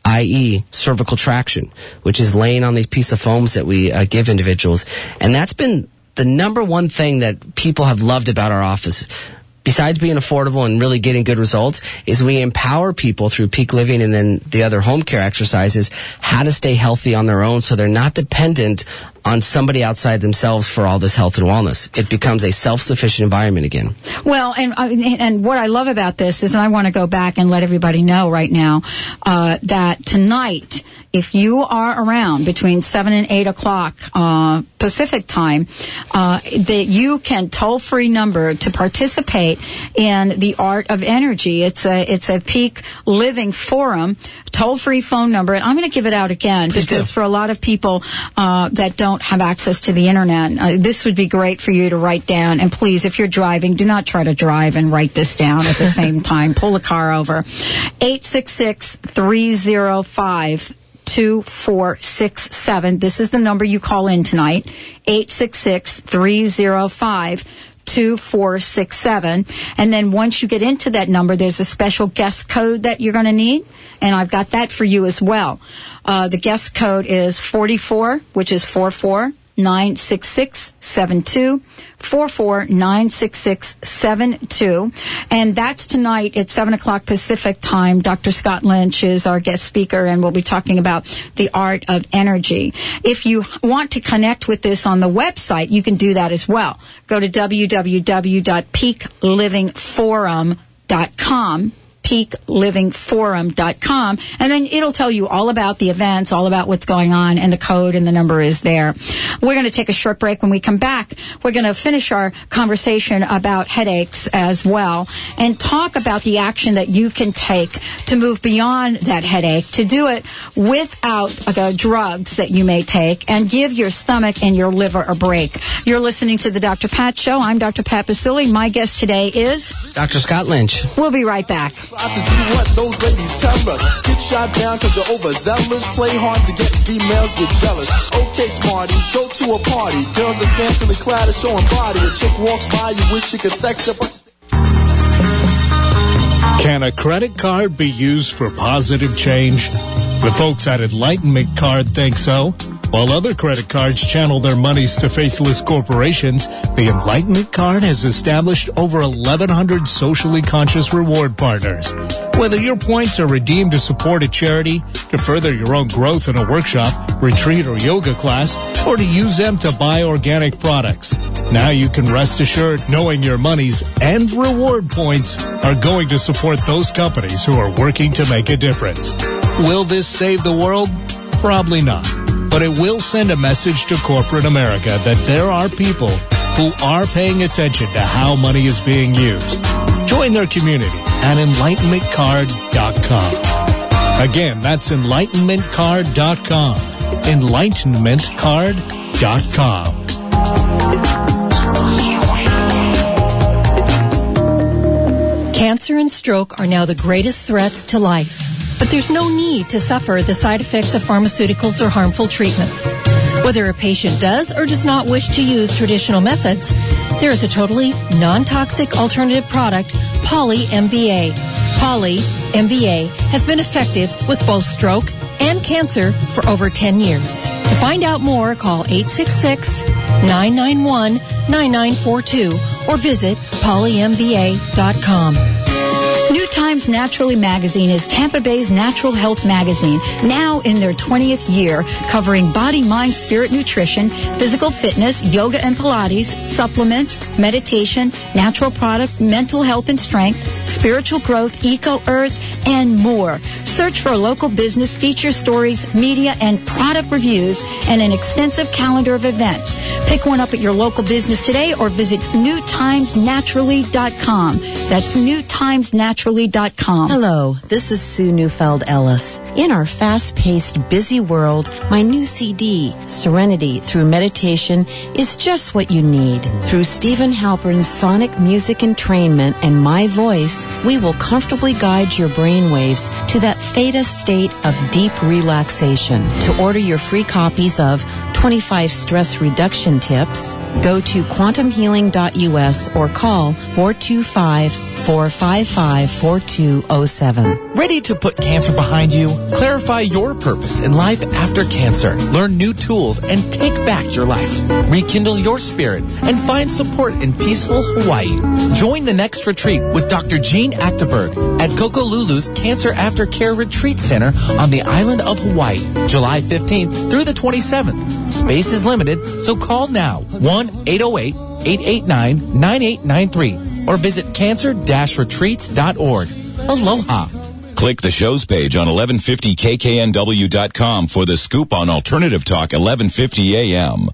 i.e., cervical traction, which is laying on these piece of foams that we uh, give individuals. And that's been the number one thing that people have loved about our office. Besides being affordable and really getting good results, is we empower people through peak living and then the other home care exercises how to stay healthy on their own so they're not dependent on somebody outside themselves for all this health and wellness. It becomes a self-sufficient environment again. Well, and uh, and what I love about this is, and I want to go back and let everybody know right now uh, that tonight, if you are around between seven and eight o'clock uh, Pacific time, uh, that you can toll free number to participate in the art of energy. It's a it's a peak living forum toll free phone number, and I'm going to give it out again Please because do. for a lot of people uh, that don't have access to the internet, uh, this would be great for you to write down. And please, if you're driving, do not try to drive and write this down at the same time. Pull the car over. 866 305 2467. This is the number you call in tonight. 866 305 2467. And then once you get into that number, there's a special guest code that you're going to need. And I've got that for you as well. Uh, the guest code is 44, which is 44. 96672 96672 and that's tonight at 7 o'clock pacific time. Dr scott lynch is our guest speaker and we'll be talking about the art of energy. If you want to connect with this on the website you can do that as well. Go to www.peaklivingforum.com peaklivingforum.com and then it'll tell you all about the events, all about what's going on and the code and the number is there. We're going to take a short break. When we come back, we're going to finish our conversation about headaches as well and talk about the action that you can take to move beyond that headache, to do it without the drugs that you may take and give your stomach and your liver a break. You're listening to the Dr. Pat Show. I'm Dr. Pat Baccili. My guest today is Dr. Scott Lynch. We'll be right back. Try to do what those ladies tell us. Get shot down cause you're overzealous. Play hard to get females, get jealous. Okay, smarty, go to a party. Girls are scantily clad and showing body. A chick walks by, you wish you could sex her, but Can a credit card be used for positive change? The folks at Enlightenment Card think so. While other credit cards channel their monies to faceless corporations, the Enlightenment Card has established over 1,100 socially conscious reward partners. Whether your points are redeemed to support a charity, to further your own growth in a workshop, retreat, or yoga class, or to use them to buy organic products, now you can rest assured knowing your monies and reward points are going to support those companies who are working to make a difference. Will this save the world? Probably not. But it will send a message to corporate America that there are people who are paying attention to how money is being used. Join their community at enlightenmentcard.com. Again, that's enlightenmentcard.com. Enlightenmentcard.com. Cancer and stroke are now the greatest threats to life. But there's no need to suffer the side effects of pharmaceuticals or harmful treatments. Whether a patient does or does not wish to use traditional methods, there is a totally non-toxic alternative product, Poly MVA. Poly MVA has been effective with both stroke and cancer for over 10 years. To find out more, call 866-991-9942 or visit polymva.com. Times Naturally magazine is Tampa Bay's natural health magazine, now in their 20th year, covering body, mind, spirit, nutrition, physical fitness, yoga and Pilates, supplements, meditation, natural product, mental health and strength, spiritual growth, eco earth, and more. Search for local business feature stories, media, and product reviews, and an extensive calendar of events. Pick one up at your local business today or visit newtimesnaturally.com. That's newtimesnaturally.com. Hello, this is Sue Neufeld Ellis. In our fast paced, busy world, my new CD, Serenity Through Meditation, is just what you need. Through Steven Halpern's sonic music entrainment and my voice, we will comfortably guide your brainwaves to that theta state of deep relaxation. To order your free copies of 25 stress reduction tips, go to quantumhealing.us or call 425-455-4207. Ready to put cancer behind you? Clarify your purpose in life after cancer. Learn new tools and take back your life. Rekindle your spirit and find support in peaceful Hawaii. Join the next retreat with Dr. Jeanne Achterberg at Kokolulu's Cancer Aftercare Retreat Center on the island of Hawaii, July 15th through the 27th. Space is limited, so call now 1-808-889-9893 or visit cancer-retreats.org. Aloha. Click the show's page on 1150kknw.com for the scoop on Alternative Talk 1150 AM.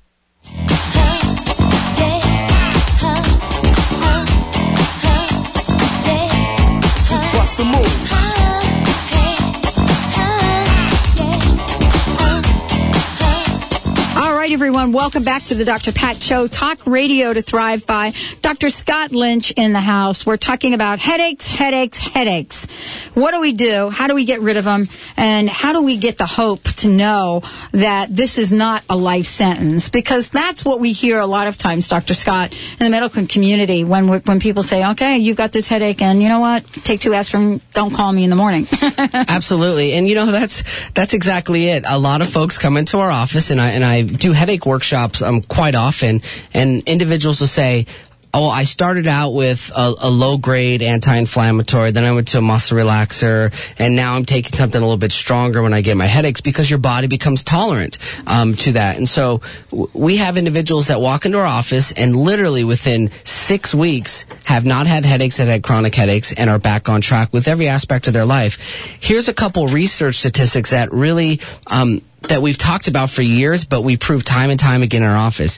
Everyone. Welcome back to the Dr. Pat Show. Talk radio to thrive by Dr. Scott Lynch in the house. We're talking about headaches, headaches, headaches. What do we do? How do we get rid of them? And how do we get the hope to know that this is not a life sentence? Because that's what we hear a lot of times, Dr. Scott, in the medical community when when people say, "Okay, you've got this headache, and you know what? Take two aspirin. Don't call me in the morning." Absolutely, and you know that's that's exactly it. A lot of folks come into our office, and I and I do headache workshops um, quite often, and individuals will say. Oh, I started out with a, a low grade anti-inflammatory, then I went to a muscle relaxer, and now I'm taking something a little bit stronger when I get my headaches because your body becomes tolerant um, to that. And so w- we have individuals that walk into our office and literally within six weeks have not had headaches that had chronic headaches and are back on track with every aspect of their life. Here's a couple research statistics that really um, that we've talked about for years, but we prove time and time again in our office.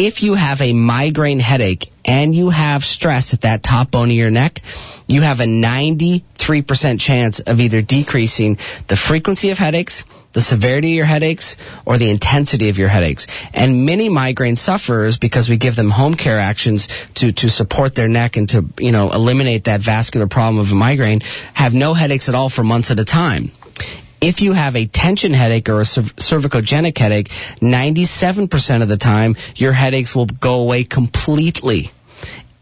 If you have a migraine headache and you have stress at that top bone of your neck, you have a 93% chance of either decreasing the frequency of headaches, the severity of your headaches, or the intensity of your headaches. And many migraine sufferers, because we give them home care actions to, to support their neck and to, you know, eliminate that vascular problem of a migraine, have no headaches at all for months at a time. If you have a tension headache or a cerv- cervicogenic headache, 97% of the time, your headaches will go away completely.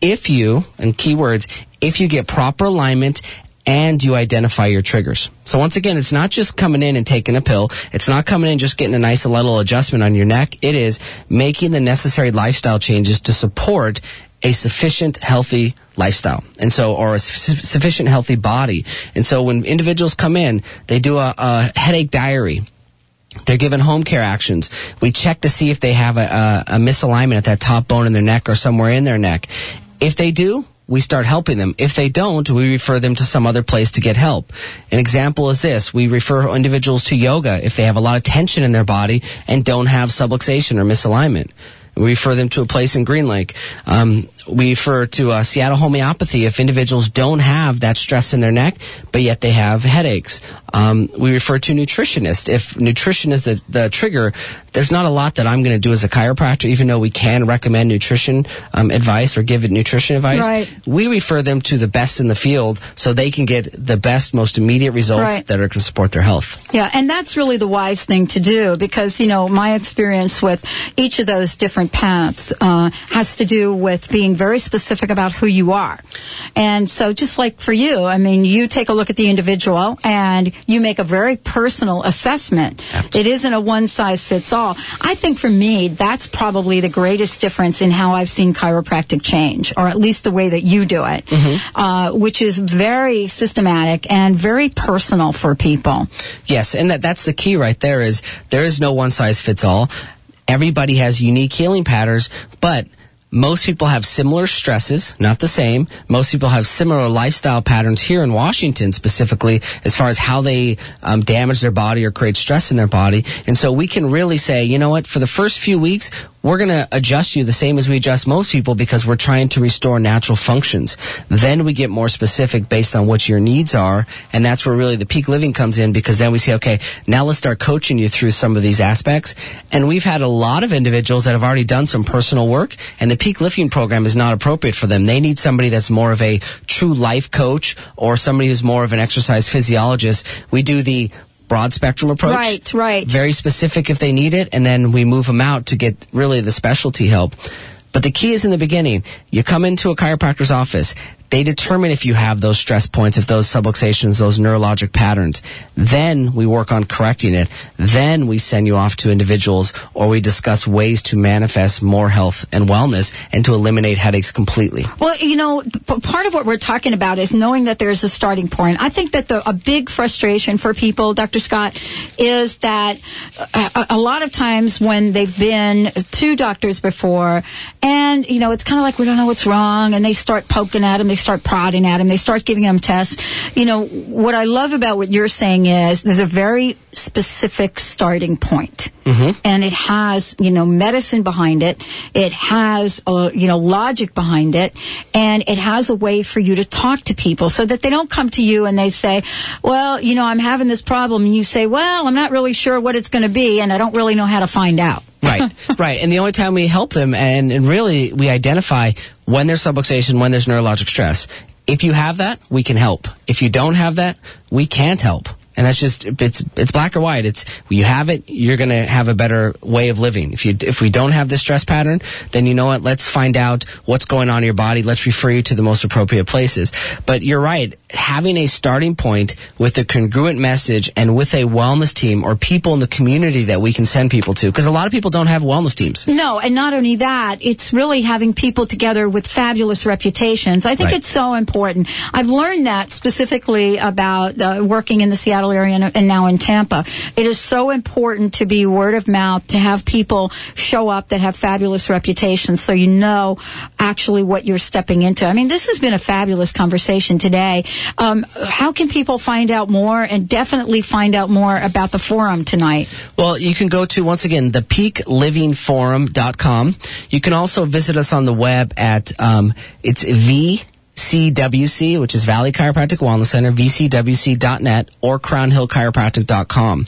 If you, and keywords, if you get proper alignment and you identify your triggers. So once again, it's not just coming in and taking a pill. It's not coming in just getting a nice little adjustment on your neck. It is making the necessary lifestyle changes to support a sufficient healthy lifestyle and so or a su- sufficient healthy body and so when individuals come in they do a, a headache diary they're given home care actions. We check to see if they have a, a, a misalignment at that top bone in their neck or somewhere in their neck. If they do, we start helping them. If they don't, we refer them to some other place to get help. An example is this. We refer individuals to yoga if they have a lot of tension in their body and don't have subluxation or misalignment. We refer them to a place in Green Lake. Um, we refer to uh, Seattle homeopathy if individuals don't have that stress in their neck, but yet they have headaches. Um, we refer to nutritionist if nutrition is the, the trigger. There's not a lot that I'm going to do as a chiropractor, even though we can recommend nutrition um, advice or give it nutrition advice. Right. We refer them to the best in the field so they can get the best, most immediate results Right. that are going to support their health. Yeah, and that's really the wise thing to do because, you know, my experience with each of those different paths uh, has to do with being very specific about who you are. And so, just like for you, I mean, you take a look at the individual and you make a very personal assessment. It isn't a one size fits all. I think for me, that's probably the greatest difference in how I've seen chiropractic change, or at least the way that you do it, uh, which is very systematic and very personal for people. Yes, and that that's the key right there is there is no one size fits all. Everybody has unique healing patterns, but most people have similar stresses, not the same. Most people have similar lifestyle patterns here in Washington specifically as far as how they um, damage their body or create stress in their body. And so we can really say, you know what, for the first few weeks, we're going to adjust you the same as we adjust most people because we're trying to restore natural functions. Then we get more specific based on what your needs are. And that's where really the peak living comes in because then we say, okay, now let's start coaching you through some of these aspects. And we've had a lot of individuals that have already done some personal work and the peak living program is not appropriate for them. They need somebody that's more of a true life coach or somebody who's more of an exercise physiologist. We do the broad spectrum approach. Right, right. Very specific if they need it, and then we move them out to get really the specialty help. But the key is in the beginning. You come into a chiropractor's office. They determine if you have those stress points, if those subluxations, those neurologic patterns. Then we work on correcting it. Then we send you off to individuals or we discuss ways to manifest more health and wellness and to eliminate headaches completely. Well, you know, part of what we're talking about is knowing that there's a starting point. I think that the, a big frustration for people, Dr. Scott, is that uh, a, a lot of times when they've been to doctors before, and you know, it's kind of like we don't know what's wrong, and they start poking at them, they start prodding at them, they start giving them tests. You know, what I love about what you're saying is there's a very specific starting point. Mm-hmm. and it has you know medicine behind it. It has uh, you know logic behind it. And it has a way for you to talk to people so that they don't come to you and they say well you know i'm having this problem. And you say well i'm not really sure what it's going to be and i don't really know how to find out. Right, right. And the only time we help them, and, and really we identify when there's subluxation, when there's neurologic stress. If you have that, we can help. If you don't have that, we can't help. And that's just it's it's black or white. It's you have it, you're gonna have a better way of living. If you if we don't have this stress pattern, then you know what? Let's find out what's going on in your body. Let's refer you to the most appropriate places. But you're right. Having a starting point with a congruent message and with a wellness team or people in the community that we can send people to, because a lot of people don't have wellness teams. No, and not only that, it's really having people together with fabulous reputations. I think Right. it's so important. I've learned that specifically about uh, working in the Seattle area and, now in Tampa. It is so important to be word of mouth, to have people show up that have fabulous reputations so you know actually what you're stepping into. I mean, this has been a fabulous conversation today. Um, how can people find out more and definitely find out more about the forum tonight? Well, you can go to, once again, thepeaklivingforum.com. You can also visit us on the web at, um, it's VCWC, which is Valley Chiropractic Wellness Center, vcwc.net, or crownhillchiropractic.com.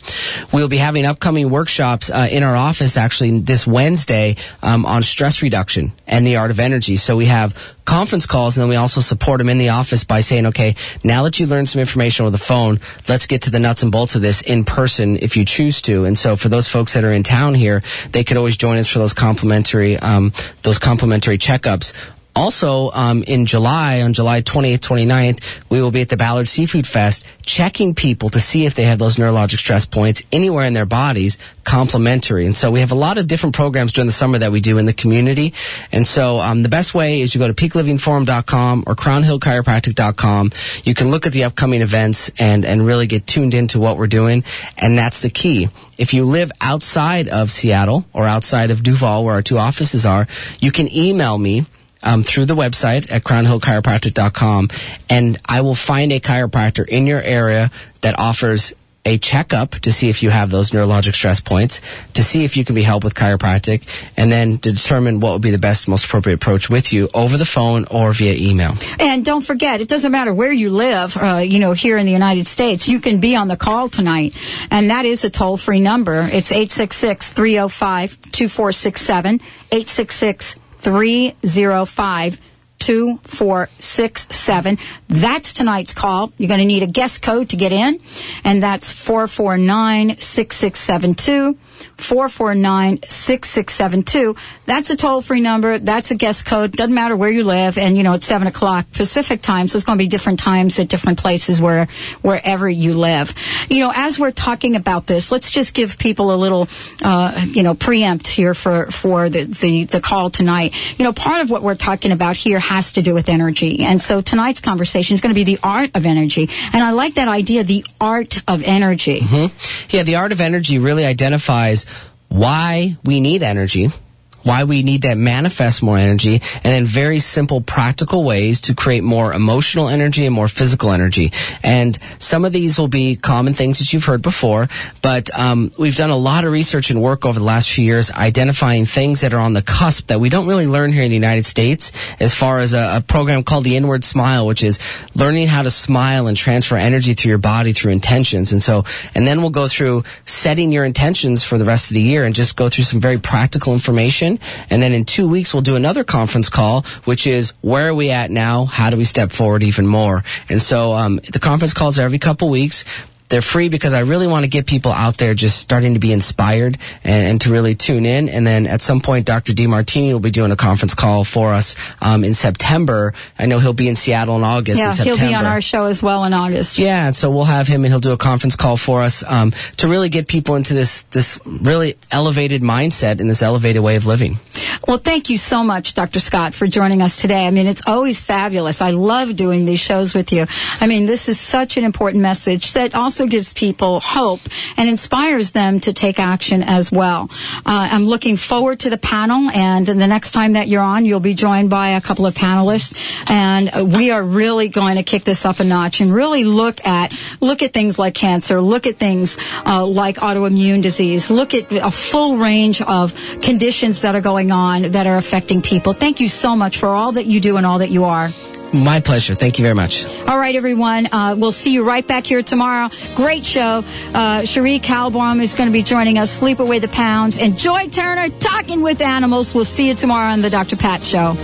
We'll be having upcoming workshops uh, in our office actually this Wednesday um, on stress reduction and the art of energy. So we have conference calls and then we also support them in the office by saying, okay, now that you learned some information over the phone, let's get to the nuts and bolts of this in person if you choose to. And so for those folks that are in town here, they could always join us for those complimentary, um, those complimentary checkups. Also, um, in July, on July 28th, 29th, we will be at the Ballard Seafood Fest checking people to see if they have those neurologic stress points anywhere in their bodies, complimentary. And so we have a lot of different programs during the summer that we do in the community. And so um, the best way is you go to peaklivingforum.com or crownhillchiropractic.com. You can look at the upcoming events and, and really get tuned into what we're doing. And that's the key. If you live outside of Seattle or outside of Duvall, where our two offices are, you can email me um, through the website at crownhillchiropractic.com, and I will find a chiropractor in your area that offers a checkup to see if you have those neurologic stress points, to see if you can be helped with chiropractic, and then to determine what would be the best, most appropriate approach with you over the phone or via email. And don't forget, it doesn't matter where you live, uh, you know, here in the United States, you can be on the call tonight. And that is a toll free number. It's 866 305 2467. 866 305 2467. That's tonight's call. You're going to need a guest code to get in, and that's 449 6672. 449-6672. That's a toll-free number. That's a guest code. Doesn't matter where you live. And, you know, it's 7 o'clock Pacific time, so it's going to be different times at different places where, wherever you live. You know, as we're talking about this, let's just give people a little, uh, you know, preempt here for, for the, the, the call tonight. You know, part of what we're talking about here has to do with energy. And so tonight's conversation is going to be the art of energy. And I like that idea, the art of energy. hmm Yeah, the art of energy really identifies why we need energy, why we need to manifest more energy, and then very simple, practical ways to create more emotional energy and more physical energy. And some of these will be common things that you've heard before, but um, we've done a lot of research and work over the last few years identifying things that are on the cusp that we don't really learn here in the United States as far as a, a program called the Inward Smile, which is learning how to smile and transfer energy through your body through intentions. And so, and then we'll go through setting your intentions for the rest of the year and just go through some very practical information. And then in two weeks, we'll do another conference call, which is where are we at now? How do we step forward even more? And so, um, the conference calls every couple weeks. They're free because I really want to get people out there just starting to be inspired and, and to really tune in. And then at some point, Dr. Demartini will be doing a conference call for us um, in September. I know he'll be in Seattle in August. Yeah, in he'll be on our show as well in August. Yeah, so we'll have him, and he'll do a conference call for us um, to really get people into this this really elevated mindset and this elevated way of living. Well, thank you so much, Dr. Scott, for joining us today. I mean, it's always fabulous. I love doing these shows with you. I mean, this is such an important message that also gives people hope and inspires them to take action as well. Uh, I'm looking forward to the panel, and the next time that you're on, you'll be joined by a couple of panelists, and we are really going to kick this up a notch and really look at look at things like cancer, look at things uh, like autoimmune disease, look at a full range of conditions that are going on that are affecting people. Thank you so much for all that you do and all that you are. My pleasure. Thank you very much. All right, everyone. Uh, we'll see you right back here tomorrow. Great show. Uh, Cherie Calbom is going to be joining us. Sleep Away the Pounds. And Joy Turner talking with animals. We'll see you tomorrow on the Dr. Pat Show.